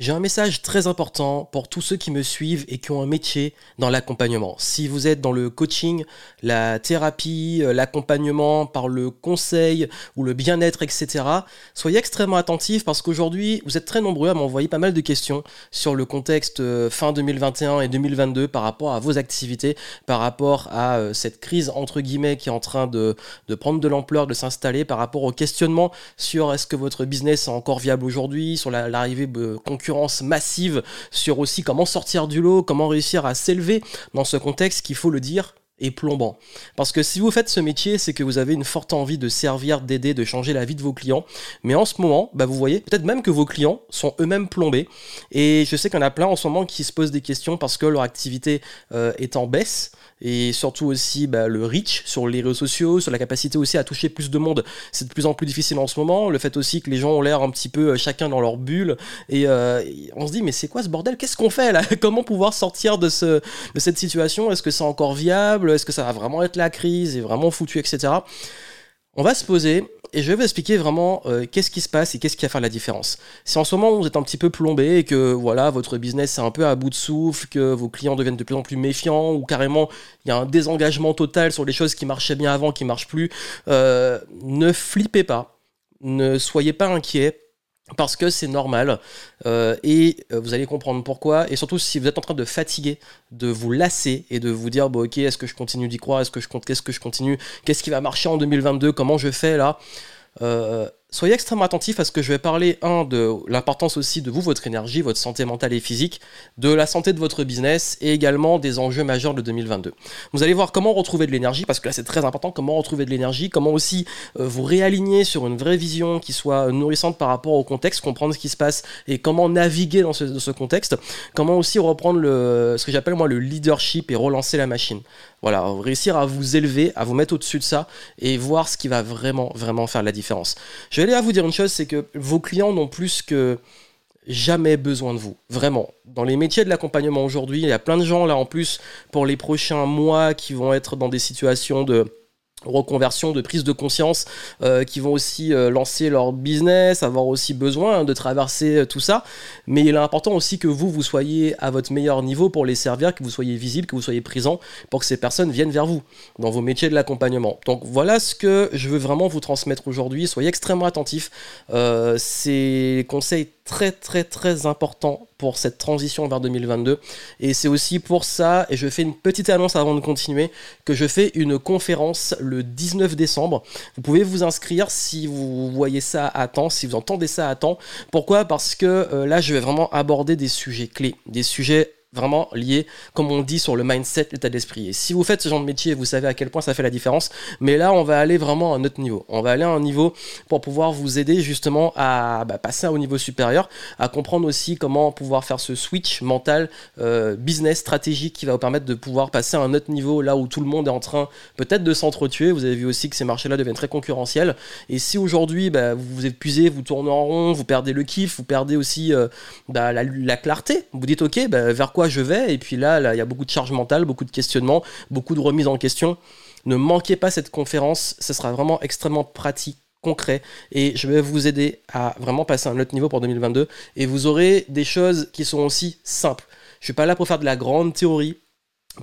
J'ai un message très important pour tous ceux qui me suivent et qui ont un métier dans l'accompagnement. Si vous êtes dans le coaching, la thérapie, euh, l'accompagnement par le conseil ou le bien-être, etc., soyez extrêmement attentifs parce qu'aujourd'hui, vous êtes très nombreux à m'envoyer pas mal de questions sur le contexte euh, fin 2021 et 2022 par rapport à vos activités, par rapport à euh, cette crise entre guillemets qui est en train de, prendre de l'ampleur, de s'installer, par rapport au questionnement sur est-ce que votre business est encore viable aujourd'hui, sur l'arrivée de massive sur aussi comment sortir du lot, comment réussir à s'élever dans ce contexte qu'il faut le dire plombant. Parce que si vous faites ce métier, c'est que vous avez une forte envie de servir, d'aider, de changer la vie de vos clients. Mais en ce moment, bah vous voyez, peut-être même que vos clients sont eux-mêmes plombés. Et je sais qu'il y en a plein en ce moment qui se posent des questions parce que leur activité euh, est en baisse et surtout aussi bah, le reach sur les réseaux sociaux, sur la capacité aussi à toucher plus de monde. C'est de plus en plus difficile en ce moment. Le fait aussi que les gens ont l'air un petit peu euh, chacun dans leur bulle. Et, euh, on se dit, mais c'est quoi ce bordel? Qu'est-ce qu'on fait là? Comment pouvoir sortir de, ce, de cette situation? Est-ce que c'est encore viable? Est-ce que ça va vraiment être la crise et vraiment foutu, etc. On va se poser et je vais vous expliquer vraiment euh, qu'est-ce qui se passe et qu'est-ce qui va faire la différence. Si en ce moment vous êtes un petit peu plombé et que voilà votre business est un peu à bout de souffle, que vos clients deviennent de plus en plus méfiants ou carrément il y a un désengagement total sur les choses qui marchaient bien avant qui marchent plus, euh, ne flippez pas, ne soyez pas inquiets parce que c'est normal. Euh, et euh, vous allez comprendre pourquoi. Et surtout si vous êtes en train de fatiguer de vous lasser et de vous dire bon ok est-ce que je continue d'y croire? Est-ce que je compte? Qu'est-ce que je continue? Qu'est-ce qui va marcher en 2022 comment je fais là? Euh, soyez extrêmement attentifs à ce que je vais parler, un, de l'importance aussi de vous, votre énergie, votre santé mentale et physique, de la santé de votre business et également des enjeux majeurs de 2022. Vous allez voir comment retrouver de l'énergie, parce que là c'est très important, comment retrouver de l'énergie, comment aussi euh, vous réaligner sur une vraie vision qui soit nourrissante par rapport au contexte, comprendre ce qui se passe et comment naviguer dans ce, contexte, comment aussi reprendre ce que j'appelle moi le leadership et relancer la machine. Voilà, réussir à vous élever, à vous mettre au-dessus de ça et voir ce qui va vraiment, vraiment faire la différence. Je vais aller à vous dire une chose, c'est que vos clients n'ont plus que jamais besoin de vous. Vraiment. Dans les métiers de l'accompagnement aujourd'hui, il y a plein de gens là en plus pour les prochains mois qui vont être dans des situations de reconversion, de prise de conscience, euh, qui vont aussi euh, lancer leur business, avoir aussi besoin de traverser euh, tout ça. Mais il est important aussi que vous, vous soyez à votre meilleur niveau pour les servir, que vous soyez visible, que vous soyez présent pour que ces personnes viennent vers vous dans vos métiers de l'accompagnement. Donc voilà ce que je veux vraiment vous transmettre aujourd'hui. Soyez extrêmement attentifs. ces conseils très très très important pour cette transition vers 2022 et c'est aussi pour ça et je fais une petite annonce avant de continuer que je fais une conférence le 19 décembre. Vous pouvez vous inscrire si vous voyez ça à temps si vous entendez ça à temps. Pourquoi? Parce que euh, là je vais vraiment aborder des sujets clés des sujets vraiment lié, comme on dit, sur le mindset, l'état d'esprit. Et si vous faites ce genre de métier, vous savez à quel point ça fait la différence. Mais là, on va aller vraiment à un autre niveau. On va aller à un niveau pour pouvoir vous aider justement à bah, passer à un niveau supérieur, à comprendre aussi comment pouvoir faire ce switch mental, euh, business, stratégique qui va vous permettre de pouvoir passer à un autre niveau là où tout le monde est en train peut-être de s'entretuer. Vous avez vu aussi que ces marchés-là deviennent très concurrentiels. Et si aujourd'hui, bah, vous vous épuisez, vous tournez en rond, vous perdez le kiff, vous perdez aussi euh, bah, la, la, clarté, vous dites ok, vers quoi je vais. Et puis là, il y a beaucoup de charge mentale, beaucoup de questionnements, beaucoup de remises en question. Ne manquez pas cette conférence, ce sera vraiment extrêmement pratique concret et je vais vous aider à vraiment passer à un autre niveau pour 2022 et vous aurez des choses qui sont aussi simples. Je suis pas là pour faire de la grande théorie,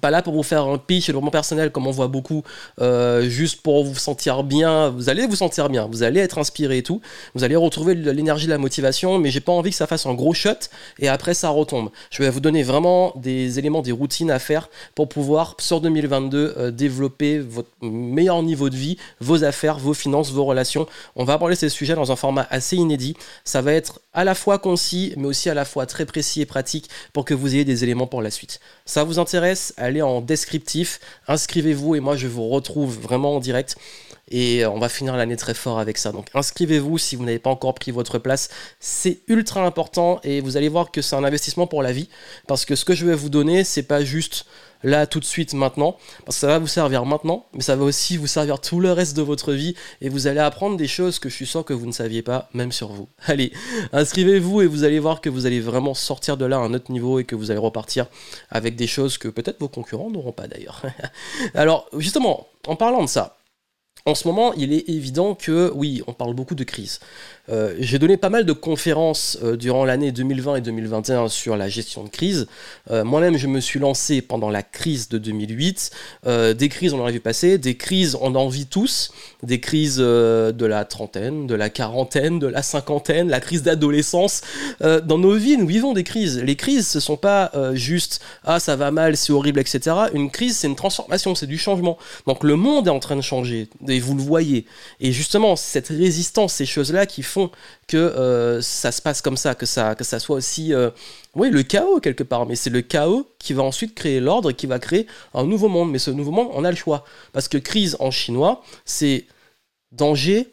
pas là pour vous faire un pitch vraiment personnel comme on voit beaucoup, euh, juste pour vous sentir bien. Vous allez vous sentir bien, vous allez être inspiré et tout. Vous allez retrouver l'énergie, la motivation, mais j'ai pas envie que ça fasse un gros shot et après ça retombe. Je vais vous donner vraiment des éléments, des routines à faire pour pouvoir sur 2022 euh, développer votre meilleur niveau de vie, vos affaires, vos finances, vos relations. On va aborder ces sujets dans un format assez inédit. Ça va être à la fois concis, mais aussi à la fois très précis et pratique pour que vous ayez des éléments pour la suite. Ça vous intéresse? Allez en descriptif, inscrivez-vous et moi je vous retrouve vraiment en direct. Et on va finir l'année très fort avec ça. Donc inscrivez-vous si vous n'avez pas encore pris votre place. C'est ultra important et vous allez voir que c'est un investissement pour la vie. Parce que ce que je vais vous donner, c'est pas juste là tout de suite maintenant, parce que ça va vous servir maintenant, mais ça va aussi vous servir tout le reste de votre vie et vous allez apprendre des choses que je suis sûr que vous ne saviez pas, même sur vous. Allez, inscrivez-vous et vous allez voir que vous allez vraiment sortir de là à un autre niveau et que vous allez repartir avec des choses que peut-être vos concurrents n'auront pas d'ailleurs. Alors justement, en parlant de ça, en ce moment, il est évident que, oui, on parle beaucoup de crise. Euh, j'ai donné pas mal de conférences euh, durant l'année 2020 et 2021 sur la gestion de crise. Euh, moi-même, je me suis lancé pendant la crise de 2008. des crises, on en a vu passer. Des crises, on en vit tous. Des crises de la trentaine, de la quarantaine, de la cinquantaine, la crise d'adolescence. dans nos vies, nous vivons des crises. Les crises, ce sont pas juste ah ça va mal, c'est horrible, etc. Une crise, c'est une transformation, c'est du changement. Donc le monde est en train de changer et vous le voyez. Et justement, cette résistance, ces choses-là qui font que euh, ça se passe comme ça, que ça, soit aussi euh, oui, le chaos quelque part. Mais c'est le chaos qui va ensuite créer l'ordre, qui va créer un nouveau monde. Mais ce nouveau monde, on a le choix. Parce que crise en chinois, c'est danger,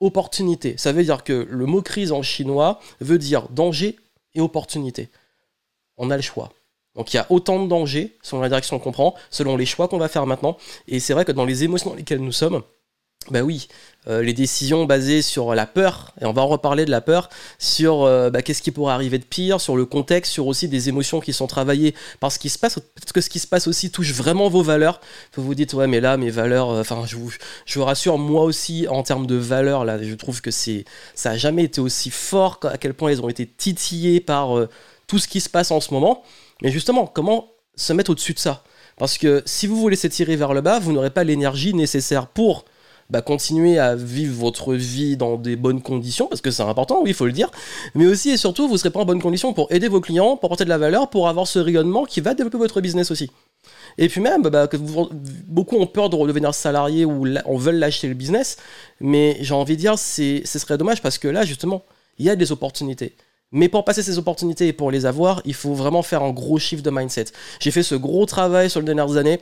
opportunité. Ça veut dire que le mot crise en chinois veut dire danger et opportunité. On a le choix. Donc il y a autant de dangers selon la direction qu'on prend, selon les choix qu'on va faire maintenant. Et c'est vrai que dans les émotions dans lesquelles nous sommes, bah oui, euh, les décisions basées sur la peur, et on va en reparler de la peur, sur euh, bah, qu'est-ce qui pourrait arriver de pire, sur le contexte, sur aussi des émotions qui sont travaillées par ce qui se passe. Peut-être que ce qui se passe aussi touche vraiment vos valeurs. Vous vous dites, ouais, mais là, mes valeurs, euh, enfin, je, vous, je vous rassure, moi aussi, en termes de valeurs, là, je trouve que c'est, ça a jamais été aussi fort, à quel point ils ont été titillés par tout ce qui se passe en ce moment. Mais justement, comment se mettre au-dessus de ça? Parce que si vous vous laissez tirer vers le bas, vous n'aurez pas l'énergie nécessaire pour bah, continuer à vivre votre vie dans des bonnes conditions, parce que c'est important, oui, il faut le dire, mais aussi et surtout, vous serez pas en bonne condition pour aider vos clients, pour porter de la valeur, pour avoir ce rayonnement qui va développer votre business aussi. Et puis même, bah, beaucoup ont peur de redevenir salarié ou on veut lâcher le business, mais j'ai envie de dire, ce serait dommage parce que là, justement, il y a des opportunités. Mais pour passer ces opportunités et pour les avoir, il faut vraiment faire un gros chiffre de mindset. J'ai fait ce gros travail sur les dernières années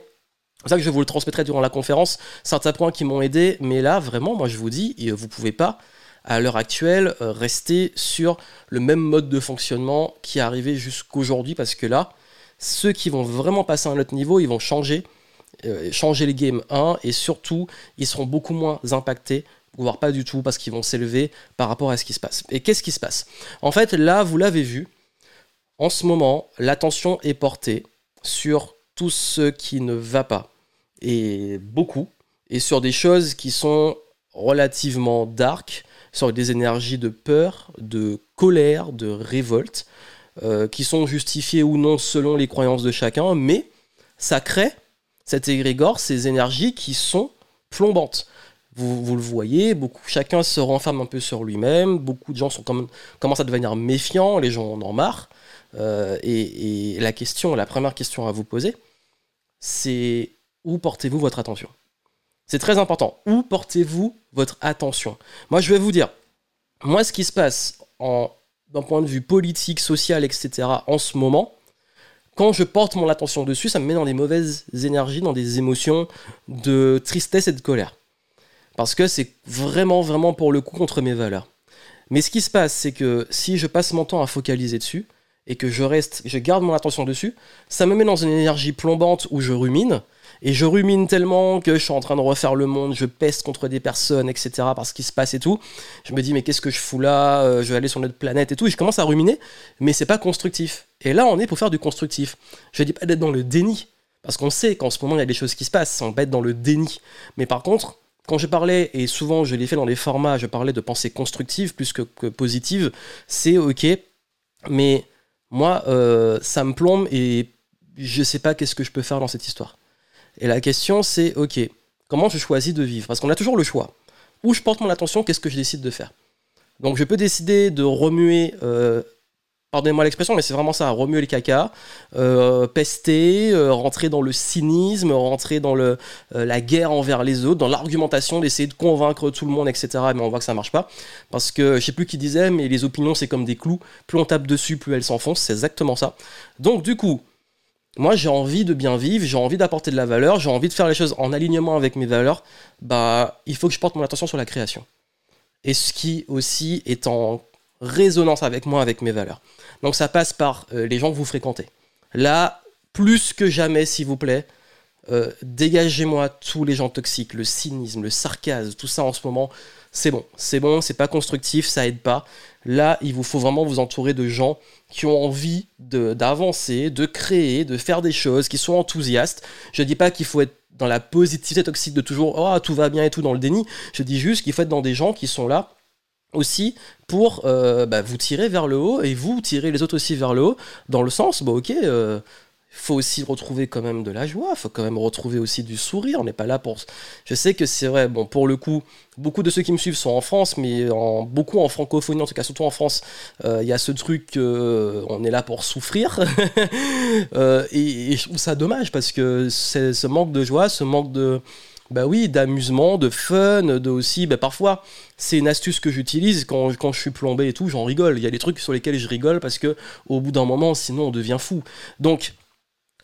c'est ça que je vous le transmettrai durant la conférence, certains points qui m'ont aidé, mais là, vraiment, moi je vous dis, vous pouvez pas, à l'heure actuelle, euh, rester sur le même mode de fonctionnement qui est arrivé jusqu'aujourd'hui, parce que là, ceux qui vont vraiment passer à un autre niveau, ils vont changer, euh, changer les games 1, et surtout, ils seront beaucoup moins impactés, voire pas du tout, parce qu'ils vont s'élever par rapport à ce qui se passe. Et qu'est-ce qui se passe? En fait, là, vous l'avez vu, en ce moment, l'attention est portée sur tout ce qui ne va pas et beaucoup, et sur des choses qui sont relativement dark, sur des énergies de peur, de colère, de révolte, euh, qui sont justifiées ou non selon les croyances de chacun, mais ça crée cet égrégore, ces énergies qui sont plombantes. Vous, le voyez, beaucoup, chacun se renferme un peu sur lui-même, beaucoup de gens sont comme, commencent à devenir méfiants, les gens en ont marre. Euh, et, et la question, la première question à vous poser, c'est où portez-vous votre attention? C'est très important. Où portez-vous votre attention? Moi, je vais vous dire, moi, ce qui se passe d'un point de vue politique, social, etc., en ce moment, quand je porte mon attention dessus, ça me met dans des mauvaises énergies, dans des émotions de tristesse et de colère. Parce que c'est vraiment, vraiment pour le coup contre mes valeurs. Mais ce qui se passe, c'est que si je passe mon temps à focaliser dessus, et que je reste, je garde mon attention dessus, ça me met dans une énergie plombante où je rumine, et je rumine tellement que je suis en train de refaire le monde, je peste contre des personnes, etc. parce ce se passe et tout. Je me dis, mais qu'est-ce que je fous là euh, Je vais aller sur notre planète et tout. Et je commence à ruminer, mais c'est pas constructif. Et là, on est pour faire du constructif. Je dis pas d'être dans le déni, parce qu'on sait qu'en ce moment, il y a des choses qui se passent, on va être dans le déni. Mais par contre, quand je parlais, et souvent je l'ai fait dans les formats, je parlais de pensée constructive plus que, positive, c'est ok, mais moi, euh, ça me plombe et je sais pas qu'est-ce que je peux faire dans cette histoire. Et la question, c'est, ok, comment je choisis de vivre? Parce qu'on a toujours le choix. Où je porte mon attention, qu'est-ce que je décide de faire? Donc je peux décider de remuer, euh, pardonnez-moi l'expression, mais c'est vraiment ça, remuer les caca, euh, pester, euh, rentrer dans le cynisme, rentrer dans le, la guerre envers les autres, dans l'argumentation, d'essayer de convaincre tout le monde, etc. Mais on voit que ça marche pas. Parce que je sais plus qui disait, mais les opinions, c'est comme des clous. Plus on tape dessus, plus elles s'enfoncent. C'est exactement ça. Donc du coup, moi j'ai envie de bien vivre, j'ai envie d'apporter de la valeur, j'ai envie de faire les choses en alignement avec mes valeurs, bah il faut que je porte mon attention sur la création. Et ce qui aussi est en résonance avec moi, avec mes valeurs. Donc ça passe par euh, les gens que vous fréquentez. Là, plus que jamais, s'il vous plaît, euh, dégagez-moi tous les gens toxiques, le cynisme, le sarcasme, tout ça en ce moment, c'est bon, c'est bon, c'est pas constructif, ça aide pas. Là, il vous faut vraiment vous entourer de gens qui ont envie d'avancer, de, créer, de faire des choses, qui sont enthousiastes. Je dis pas qu'il faut être dans la positivité toxique de toujours oh tout va bien et tout dans le déni. Je dis juste qu'il faut être dans des gens qui sont là aussi pour euh, bah, vous tirer vers le haut et vous tirer les autres aussi vers le haut, dans le sens, bon ok, euh, faut aussi retrouver quand même de la joie, faut quand même retrouver aussi du sourire. On n'est pas là pour. Je sais que c'est vrai. Bon, pour le coup, beaucoup de ceux qui me suivent sont en France, mais en, beaucoup en francophonie, en tout cas surtout en France, euh, il y a ce truc, on est là pour souffrir. et, je trouve ça dommage parce que ce manque de joie, ce manque de bah oui, d'amusement, de fun, de aussi, bah parfois, c'est une astuce que j'utilise quand, je suis plombé et tout, j'en rigole. Il y a des trucs sur lesquels je rigole parce que au bout d'un moment, sinon on devient fou. Donc,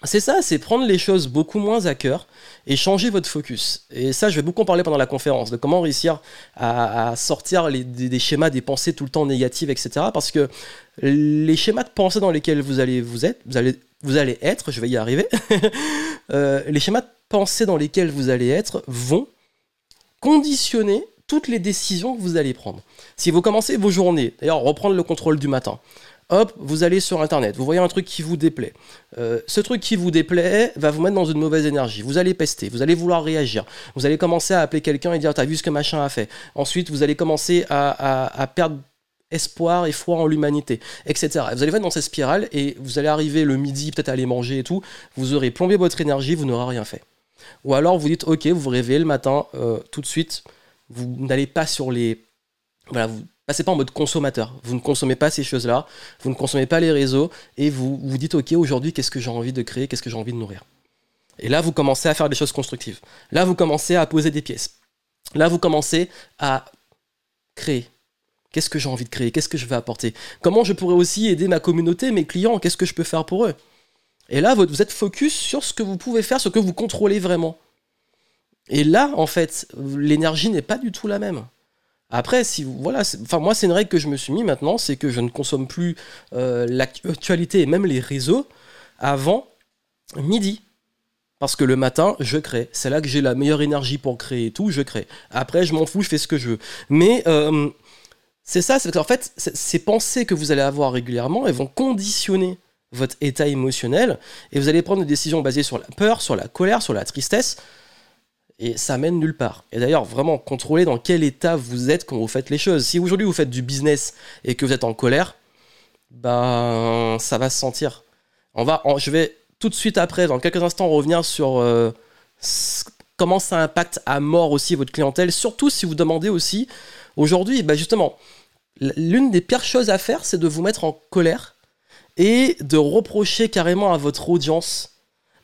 c'est ça, c'est prendre les choses beaucoup moins à cœur et changer votre focus. Et ça, je vais beaucoup en parler pendant la conférence, de comment réussir à, sortir des, schémas, des pensées tout le temps négatives, etc. Parce que les schémas de pensée dans lesquels vous allez vous être, vous allez, vous allez être, je vais y arriver, euh, les schémas de pensées dans lesquelles vous allez être vont conditionner toutes les décisions que vous allez prendre. Si vous commencez vos journées, d'ailleurs reprendre le contrôle du matin, hop, vous allez sur Internet, vous voyez un truc qui vous déplaît. Euh, ce truc qui vous déplaît va vous mettre dans une mauvaise énergie. Vous allez pester, vous allez vouloir réagir. Vous allez commencer à appeler quelqu'un et dire T'as vu ce que machin a fait. Ensuite, vous allez commencer à, perdre espoir et foi en l'humanité, etc. Vous allez être dans cette spirale et vous allez arriver le midi, peut-être à aller manger et tout. Vous aurez plombé votre énergie, vous n'aurez rien fait. Ou alors vous dites, ok, vous vous réveillez le matin, euh, tout de suite, vous n'allez pas sur les... Voilà, vous passez pas en mode consommateur. Vous ne consommez pas ces choses-là, vous ne consommez pas les réseaux, et vous vous dites, ok, aujourd'hui, qu'est-ce que j'ai envie de créer, qu'est-ce que j'ai envie de nourrir? Et là, vous commencez à faire des choses constructives. Là, vous commencez à poser des pièces. Là, vous commencez à créer. Qu'est-ce que j'ai envie de créer? Qu'est-ce que je vais apporter? Comment je pourrais aussi aider ma communauté, mes clients? Qu'est-ce que je peux faire pour eux? Et là, vous êtes focus sur ce que vous pouvez faire, ce que vous contrôlez vraiment. Et là, en fait, l'énergie n'est pas du tout la même. Après, si vous, voilà, enfin moi c'est une règle que je me suis mis maintenant, c'est que je ne consomme plus euh, l'actualité et même les réseaux avant midi. Parce que le matin, je crée. C'est là que j'ai la meilleure énergie pour créer et tout, je crée. Après, je m'en fous, je fais ce que je veux. Mais euh, c'est ça, c'est qu'en fait, ces pensées que vous allez avoir régulièrement, elles vont conditionner votre état émotionnel et vous allez prendre des décisions basées sur la peur, sur la colère, sur la tristesse et ça mène nulle part. Et d'ailleurs, vraiment contrôlez dans quel état vous êtes quand vous faites les choses. Si aujourd'hui vous faites du business et que vous êtes en colère, ben ça va se sentir. On va, je vais tout de suite après, dans quelques instants, revenir sur euh, comment ça impacte à mort aussi votre clientèle, surtout si vous demandez aussi aujourd'hui, ben justement, l'une des pires choses à faire, c'est de vous mettre en colère et de reprocher carrément à votre audience.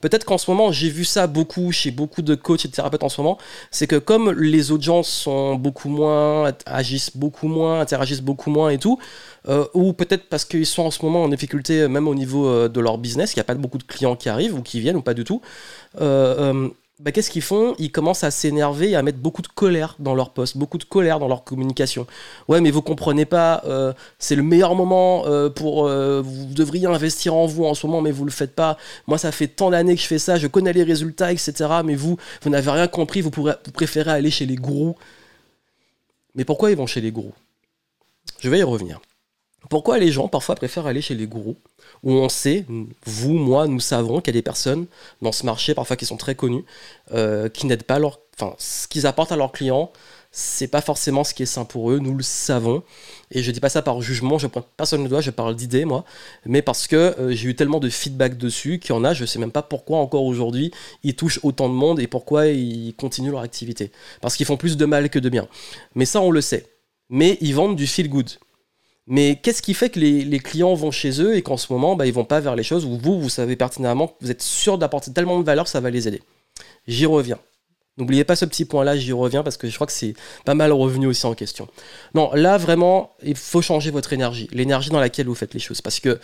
Peut-être qu'en ce moment, j'ai vu ça beaucoup chez beaucoup de coachs et de thérapeutes en ce moment, c'est que comme les audiences sont beaucoup moins, agissent beaucoup moins, interagissent beaucoup moins et tout, euh, ou peut-être parce qu'ils sont en ce moment en difficulté même au niveau euh, de leur business, qu'il n'y a pas beaucoup de clients qui arrivent ou qui viennent ou pas du tout, euh, bah, qu'est-ce qu'ils font? Ils commencent à s'énerver et à mettre beaucoup de colère dans leur poste, beaucoup de colère dans leur communication. Ouais, mais vous comprenez pas, euh, c'est le meilleur moment euh, pour. Euh, vous devriez investir en vous en ce moment, mais vous le faites pas. Moi, ça fait tant d'années que je fais ça, je connais les résultats, etc. Mais vous, vous n'avez rien compris, vous, vous préférez aller chez les gourous. Mais pourquoi ils vont chez les gourous? Je vais y revenir. Pourquoi les gens parfois préfèrent aller chez les gourous où on sait, vous, moi, nous savons qu'il y a des personnes dans ce marché, parfois qui sont très connues, euh, qui n'aident pas leur. Enfin, ce qu'ils apportent à leurs clients, c'est pas forcément ce qui est sain pour eux, nous le savons. Et je dis pas ça par jugement, je pointe personne le doigt, je parle d'idées, moi. Mais parce que euh, j'ai eu tellement de feedback dessus qu'il y en a, je sais même pas pourquoi encore aujourd'hui ils touchent autant de monde et pourquoi ils continuent leur activité. Parce qu'ils font plus de mal que de bien. Mais ça, on le sait. Mais ils vendent du feel good. Mais qu'est-ce qui fait que les, clients vont chez eux et qu'en ce moment, bah, ils vont pas vers les choses où vous, vous savez pertinemment que vous êtes sûr d'apporter tellement de valeur ça va les aider J'y reviens. N'oubliez pas ce petit point-là, j'y reviens parce que je crois que c'est pas mal revenu aussi en question. Non, là vraiment, il faut changer votre énergie, l'énergie dans laquelle vous faites les choses. Parce que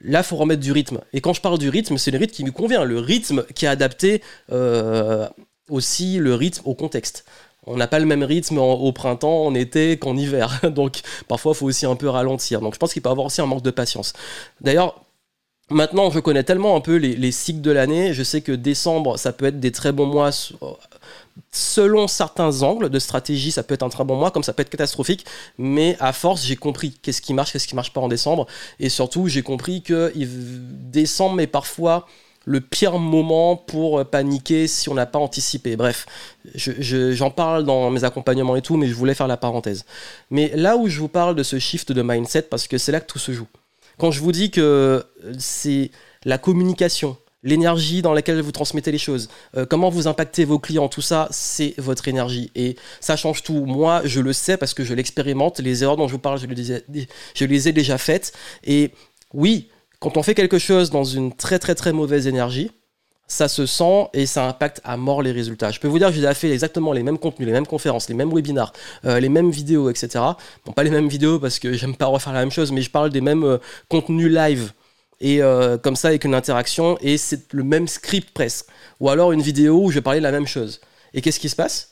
là, il faut remettre du rythme. Et quand je parle du rythme, c'est le rythme qui me convient, le rythme qui est adapté euh, aussi le rythme au contexte on n'a pas le même rythme au printemps, en été qu'en hiver. Donc parfois, il faut aussi un peu ralentir. Donc je pense qu'il peut y avoir aussi un manque de patience. D'ailleurs, maintenant, je connais tellement un peu les, cycles de l'année. Je sais que décembre, ça peut être des très bons mois. Selon certains angles de stratégie, ça peut être un très bon mois, comme ça peut être catastrophique. Mais à force, j'ai compris qu'est-ce qui marche, qu'est-ce qui marche pas en décembre. Et surtout, j'ai compris que décembre est parfois le pire moment pour paniquer si on n'a pas anticipé. Bref, j'en parle dans mes accompagnements et tout, mais je voulais faire la parenthèse. Mais là où je vous parle de ce shift de mindset, parce que c'est là que tout se joue. Quand je vous dis que c'est la communication, l'énergie dans laquelle vous transmettez les choses, euh, comment vous impactez vos clients, tout ça, c'est votre énergie. Et ça change tout. Moi, je le sais parce que je l'expérimente. Les erreurs dont je vous parle, je les ai déjà faites. Et oui, quand on fait quelque chose dans une très très très mauvaise énergie, ça se sent et ça impacte à mort les résultats. Je peux vous dire que j'ai déjà fait exactement les mêmes contenus, les mêmes conférences, les mêmes webinars, euh, les mêmes vidéos, etc. Bon, pas les mêmes vidéos parce que j'aime pas refaire la même chose, mais je parle des mêmes euh, contenus live et euh, comme ça avec une interaction et c'est le même script presque. Ou alors une vidéo où je vais parler de la même chose. Et qu'est-ce qui se passe?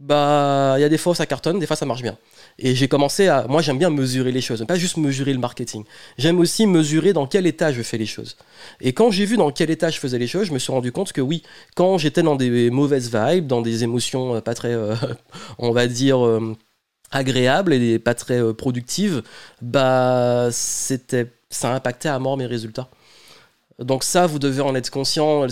Bah, il y a des fois où ça cartonne, des fois ça marche bien. Et j'ai commencé à. Moi, j'aime bien mesurer les choses, pas juste mesurer le marketing. J'aime aussi mesurer dans quel état je fais les choses. Et quand j'ai vu dans quel état je faisais les choses, je me suis rendu compte que oui, quand j'étais dans des mauvaises vibes, dans des émotions euh, pas très, euh, on va dire, agréables et pas très productives, bah, c'était ça a impacté à mort mes résultats. Donc ça, vous devez en être conscient.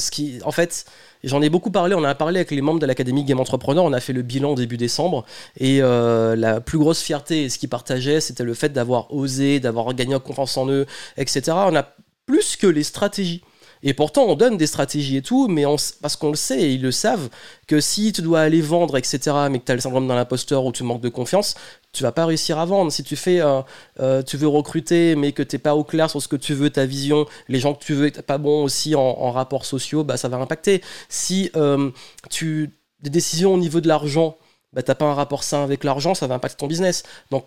En fait, j'en ai beaucoup parlé. On a parlé avec les membres de l'Académie Game Entrepreneur. On a fait le bilan début décembre. Et euh, la plus grosse fierté, ce qu'ils partageaient, c'était le fait d'avoir osé, d'avoir gagné en confiance en eux, etc. On a plus que les stratégies. Et pourtant, on donne des stratégies et tout, mais parce qu'on le sait et ils le savent, que si tu dois aller vendre, etc., mais que tu as le syndrome d'un imposteur ou tu manques de confiance, tu vas pas réussir à vendre. Si tu fais, euh, euh, tu veux recruter, mais que tu n'es pas au clair sur ce que tu veux, ta vision, les gens que tu veux, pas bon aussi en, rapports sociaux, bah, ça va impacter. Si euh, tu des décisions au niveau de l'argent, bah, n'as pas un rapport sain avec l'argent, ça va impacter ton business. Donc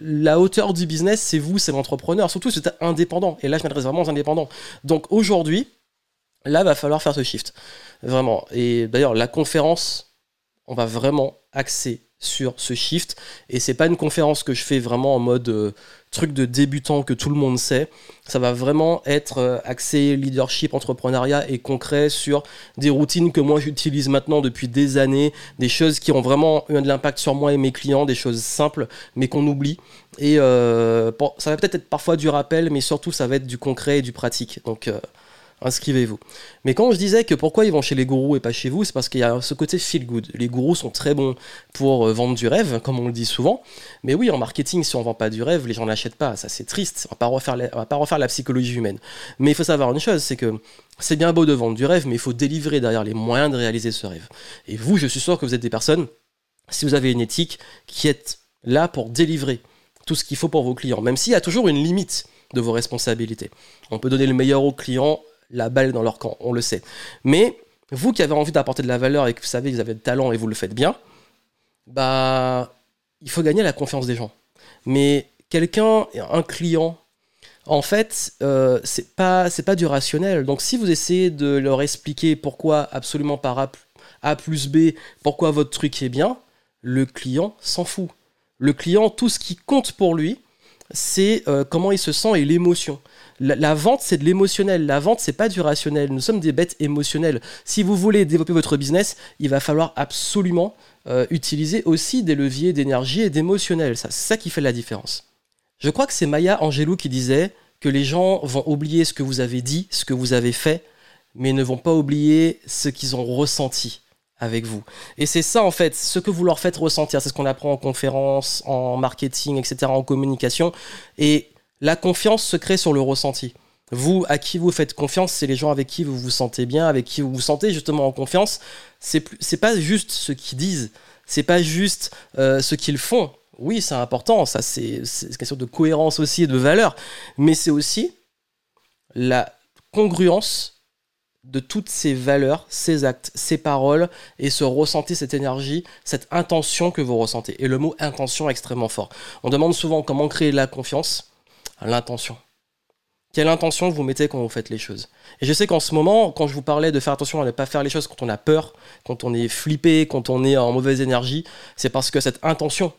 la hauteur du business, c'est vous, c'est l'entrepreneur. Surtout si c'est indépendant. Et là, je m'adresse vraiment aux indépendants. Donc aujourd'hui, là, va falloir faire ce shift. Vraiment. Et d'ailleurs, la conférence, on va vraiment axer sur ce shift. Et c'est pas une conférence que je fais vraiment en mode euh, truc de débutant que tout le monde sait. Ça va vraiment être euh, axé leadership, entrepreneuriat et concret sur des routines que moi j'utilise maintenant depuis des années, des choses qui ont vraiment eu de l'impact sur moi et mes clients, des choses simples mais qu'on oublie. Et euh, ça va peut-être être parfois du rappel, mais surtout ça va être du concret et du pratique. Donc inscrivez-vous. Mais quand je disais que pourquoi ils vont chez les gourous et pas chez vous, c'est parce qu'il y a ce côté feel good. Les gourous sont très bons pour euh, vendre du rêve, comme on le dit souvent. Mais oui, en marketing, si on vend pas du rêve, les gens n'achètent pas. Ça, c'est triste. On va pas la, va pas refaire la psychologie humaine. Mais il faut savoir une chose, c'est que c'est bien beau de vendre du rêve, mais il faut délivrer derrière les moyens de réaliser ce rêve. Et vous, je suis sûr que vous êtes des personnes, si vous avez une éthique, qui êtes là pour délivrer tout ce qu'il faut pour vos clients, même s'il y a toujours une limite de vos responsabilités. On peut donner le meilleur aux clients la balle dans leur camp, on le sait. Mais vous qui avez envie d'apporter de la valeur et que vous savez que vous avez de talent et vous le faites bien, bah il faut gagner la confiance des gens. Mais quelqu'un, un client, en fait, euh, c'est pas c'est pas du rationnel. Donc si vous essayez de leur expliquer pourquoi absolument par A, A plus B, pourquoi votre truc est bien, le client s'en fout. Le client, tout ce qui compte pour lui, c'est euh, comment il se sent et l'émotion. La, vente, c'est de l'émotionnel. La vente, c'est pas du rationnel. Nous sommes des bêtes émotionnelles. Si vous voulez développer votre business, il va falloir absolument euh, utiliser aussi des leviers d'énergie et d'émotionnel. C'est ça qui fait la différence. Je crois que c'est Maya Angelou qui disait que les gens vont oublier ce que vous avez dit, ce que vous avez fait, mais ne vont pas oublier ce qu'ils ont ressenti avec vous. Et c'est ça en fait, ce que vous leur faites ressentir, c'est ce qu'on apprend en conférence, en marketing, etc., en communication. Et la confiance se crée sur le ressenti. Vous, à qui vous faites confiance, c'est les gens avec qui vous vous sentez bien, avec qui vous vous sentez justement en confiance. C'est c'est pas juste ce qu'ils disent, c'est pas juste euh, ce qu'ils font. Oui, c'est important, ça c'est une question de cohérence aussi et de valeur, mais c'est aussi la congruence de toutes ces valeurs, ces actes, ces paroles et ce ressenti, cette énergie, cette intention que vous ressentez. Et le mot intention est extrêmement fort. On demande souvent comment créer la confiance l'intention. Quelle intention vous mettez quand vous faites les choses? Et je sais qu'en ce moment, quand je vous parlais de faire attention à ne pas faire les choses quand on a peur, quand on est flippé, quand on est en mauvaise énergie, c'est parce que cette intention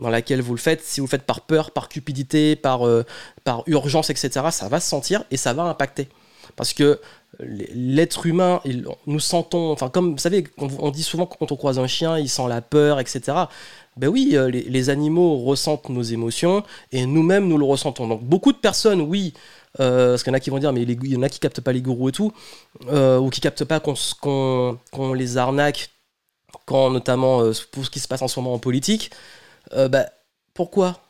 dans laquelle vous le faites, si vous le faites par peur, par cupidité, par, euh, par urgence, etc., ça va se sentir et ça va impacter. Parce que l'être humain, nous sentons, enfin comme vous savez, on dit souvent quand on croise un chien, il sent la peur, etc. Ben oui, euh, les, animaux ressentent nos émotions et nous-mêmes nous le ressentons. Donc beaucoup de personnes, oui, euh, parce qu'il y en a qui vont dire, mais il y en a qui captent pas les gourous et tout, euh, ou qui captent pas qu'on les arnaque, quand notamment pour ce qui se passe en ce moment en politique. bah, pourquoi?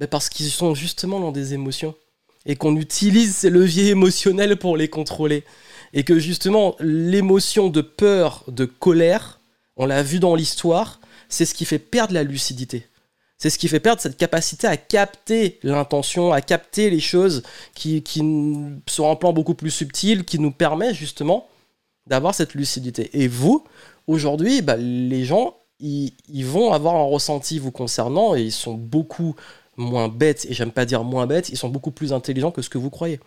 Bah Parce qu'ils sont justement dans des émotions et qu'on utilise ces leviers émotionnels pour les contrôler. Et que justement, l'émotion de peur, de colère, on l'a vu dans l'histoire, c'est ce qui fait perdre la lucidité. C'est ce qui fait perdre cette capacité à capter l'intention, à capter les choses qui, qui sont un plan beaucoup plus subtil, qui nous permet justement d'avoir cette lucidité. Et vous, aujourd'hui, bah, les gens, ils, vont avoir un ressenti vous concernant et ils sont beaucoup moins bêtes, et j'aime pas dire moins bêtes, ils sont beaucoup plus intelligents que ce que vous croyez.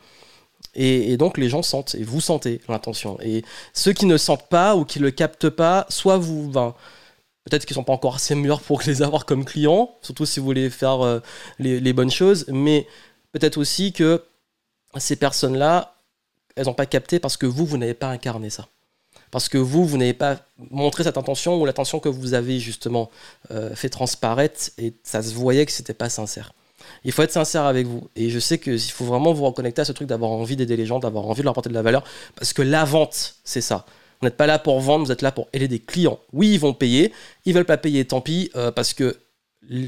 Et, donc les gens sentent, et vous sentez l'intention. Et ceux qui ne sentent pas ou qui ne le captent pas, soit vous... Ben, Peut-être qu'ils sont pas encore assez mûrs pour les avoir comme clients, surtout si vous voulez faire euh, les, bonnes choses, mais peut-être aussi que ces personnes-là, elles n'ont pas capté parce que vous, vous n'avez pas incarné ça. Parce que vous, vous n'avez pas montré cette intention ou l'intention que vous avez justement euh, fait transparaître et ça se voyait que c'était pas sincère. Il faut être sincère avec vous. Et je sais qu'il faut vraiment vous reconnecter à ce truc d'avoir envie d'aider les gens, d'avoir envie de leur apporter de la valeur. Parce que la vente, c'est ça. Vous n'êtes pas là pour vendre, vous êtes là pour aider des clients. Oui, ils vont payer, ils veulent pas payer, tant pis, euh, parce que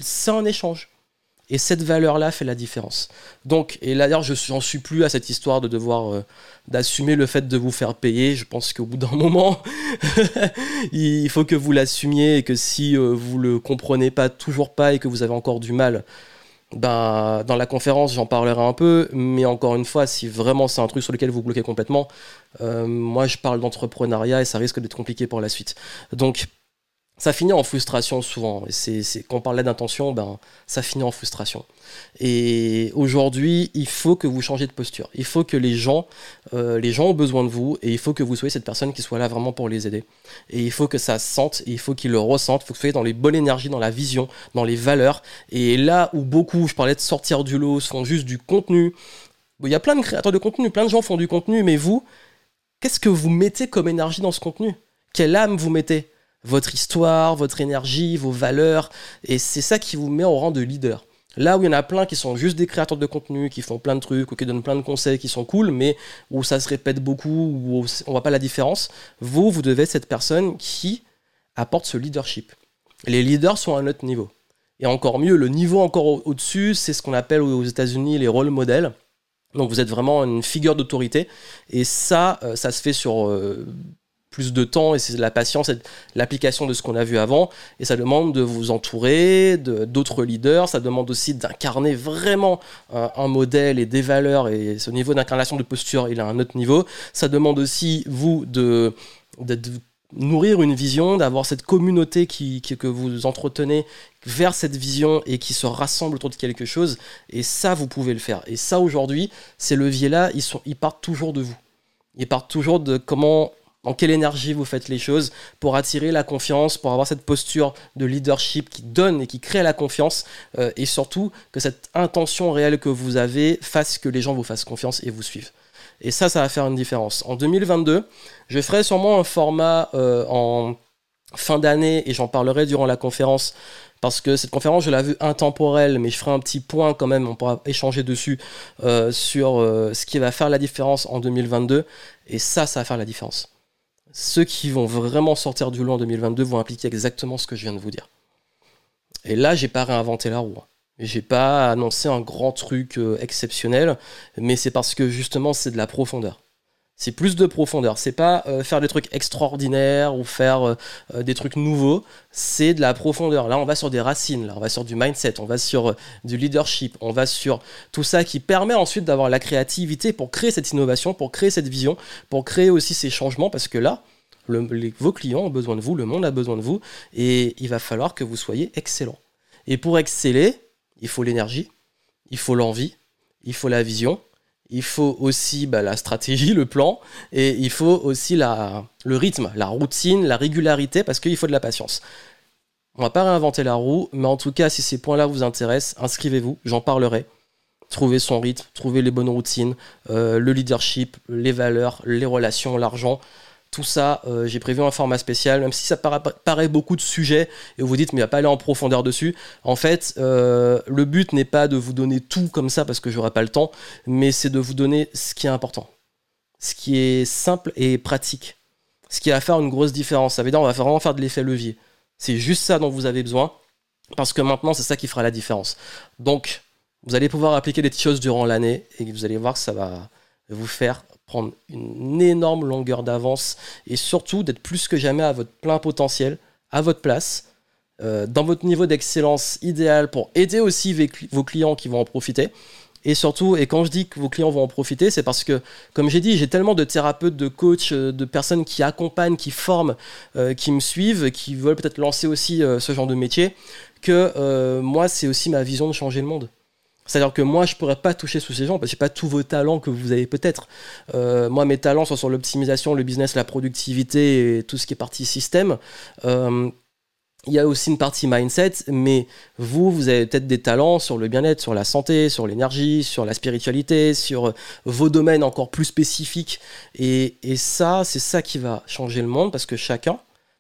c'est un échange. Et cette valeur-là fait la différence. Donc, et là d'ailleurs, je n'en suis plus à cette histoire de devoir euh, d'assumer le fait de vous faire payer. Je pense qu'au bout d'un moment, il faut que vous l'assumiez et que si euh, vous le comprenez pas, toujours pas, et que vous avez encore du mal ben, dans la conférence, j'en parlerai un peu, mais encore une fois, si vraiment c'est un truc sur lequel vous bloquez complètement, euh, moi je parle d'entrepreneuriat et ça risque d'être compliqué pour la suite. Donc, ça finit en frustration souvent. C'est, quand on parlait d'intention, ben, ça finit en frustration. Et aujourd'hui, il faut que vous changiez de posture. Il faut que les gens, euh, les gens ont besoin de vous et il faut que vous soyez cette personne qui soit là vraiment pour les aider. Et il faut que ça se sente, il faut qu'ils le ressentent. Il faut que vous soyez dans les bonnes énergies, dans la vision, dans les valeurs. Et là où beaucoup, je parlais de sortir du lot, font juste du contenu. Il y a plein de créateurs de contenu, plein de gens font du contenu, mais vous, qu'est-ce que vous mettez comme énergie dans ce contenu? Quelle âme vous mettez? Votre histoire, votre énergie, vos valeurs, et c'est ça qui vous met au rang de leader. Là où il y en a plein qui sont juste des créateurs de contenu, qui font plein de trucs ou qui donnent plein de conseils qui sont cool, mais où ça se répète beaucoup, où on voit pas la différence, vous, vous devez être cette personne qui apporte ce leadership. Les leaders sont à un autre niveau. Et encore mieux, le niveau encore au-dessus, c'est ce qu'on appelle aux États-Unis les rôles modèles. Donc vous êtes vraiment une figure d'autorité. Et ça, euh, ça se fait sur euh, plus de temps et c'est la patience et l'application de ce qu'on a vu avant. Et ça demande de vous entourer d'autres leaders, ça demande aussi d'incarner vraiment un, modèle et des valeurs. Et ce niveau d'incarnation de posture, il a un autre niveau. Ça demande aussi, vous, de, nourrir une vision, d'avoir cette communauté qui, que vous entretenez vers cette vision et qui se rassemble autour de quelque chose. Et ça, vous pouvez le faire. Et ça, aujourd'hui, ces leviers-là, ils, sont, ils partent toujours de vous. Ils partent toujours de comment en quelle énergie vous faites les choses pour attirer la confiance, pour avoir cette posture de leadership qui donne et qui crée la confiance, euh, et surtout que cette intention réelle que vous avez fasse que les gens vous fassent confiance et vous suivent. Et ça, ça va faire une différence. En 2022, je ferai sûrement un format euh, en fin d'année, et j'en parlerai durant la conférence, parce que cette conférence, je l'ai vue intemporelle, mais je ferai un petit point quand même, on pourra échanger dessus, euh, sur ce qui va faire la différence en 2022, et ça, ça va faire la différence ceux qui vont vraiment sortir du lot en 2022 vont impliquer exactement ce que je viens de vous dire. Et là, j'ai pas réinventé la roue. J'ai pas annoncé un grand truc euh, exceptionnel, mais c'est parce que justement c'est de la profondeur. C'est plus de profondeur. C'est pas euh, faire des trucs extraordinaires ou faire euh, des trucs nouveaux. C'est de la profondeur. Là, on va sur des racines. On va sur du mindset. On va sur du leadership. On va sur tout ça qui permet ensuite d'avoir la créativité pour créer cette innovation, pour créer cette vision, pour créer aussi ces changements. Parce que là, vos clients ont besoin de vous, le monde a besoin de vous, et il va falloir que vous soyez excellent. Et pour exceller, il faut l'énergie, il faut l'envie, il faut la vision, il faut aussi bah, la stratégie, le plan, et il faut aussi le rythme, la routine, la régularité, parce qu'il faut de la patience. On va pas réinventer la roue, mais en tout cas, si ces points-là vous intéressent, inscrivez-vous, j'en parlerai. Trouvez son rythme, trouvez les bonnes routines, euh, le leadership, les valeurs, les relations, l'argent Tout ça, euh, j'ai prévu un format spécial, même si ça paraît, beaucoup de sujets et vous dites mais il va pas aller en profondeur dessus. En fait, euh, le but n'est pas de vous donner tout comme ça parce que j'aurai pas le temps, mais c'est de vous donner ce qui est important, ce qui est simple et pratique, ce qui va faire une grosse différence. Ça veut dire on va vraiment faire de l'effet levier. C'est juste ça dont vous avez besoin parce que maintenant c'est ça qui fera la différence. Donc vous allez pouvoir appliquer des petites choses durant l'année et vous allez voir que ça va vous faire prendre une énorme longueur d'avance et surtout d'être plus que jamais à votre plein potentiel, à votre place, euh, dans votre niveau d'excellence idéal pour aider aussi vos clients qui vont en profiter. Et surtout, et quand je dis que vos clients vont en profiter, c'est parce que, comme j'ai dit, j'ai tellement de thérapeutes, de coachs, euh, de personnes qui accompagnent, qui forment, euh, qui me suivent, qui veulent peut-être lancer aussi ce genre de métier, que moi, c'est aussi ma vision de changer le monde. C'est-à-dire que moi, je pourrais pas toucher sous ces gens parce que pas tous vos talents que vous avez peut-être. Euh, moi, mes talents sont sur l'optimisation, le business, la productivité et tout ce qui est partie système. Euh, il y a aussi une partie mindset, mais vous, vous avez peut-être des talents sur le bien-être, sur la santé, sur l'énergie, sur la spiritualité, sur vos domaines encore plus spécifiques. Et, ça, c'est ça qui va changer le monde parce que chacun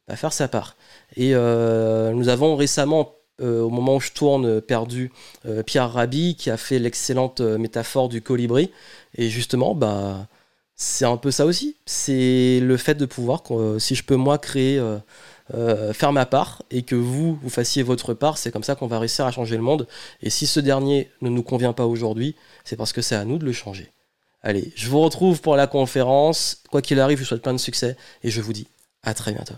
va faire sa part. Et euh, nous avons récemment euh, au moment où je tourne, euh, perdu euh, Pierre Rabhi, qui a fait l'excellente métaphore du colibri. Et justement, bah, c'est un peu ça aussi. C'est le fait de pouvoir, si je peux moi créer, faire ma part, et que vous, vous fassiez votre part, c'est comme ça qu'on va réussir à changer le monde. Et si ce dernier ne nous convient pas aujourd'hui, c'est parce que c'est à nous de le changer. Allez, je vous retrouve pour la conférence. Quoi qu'il arrive, je vous souhaite plein de succès, et je vous dis à très bientôt.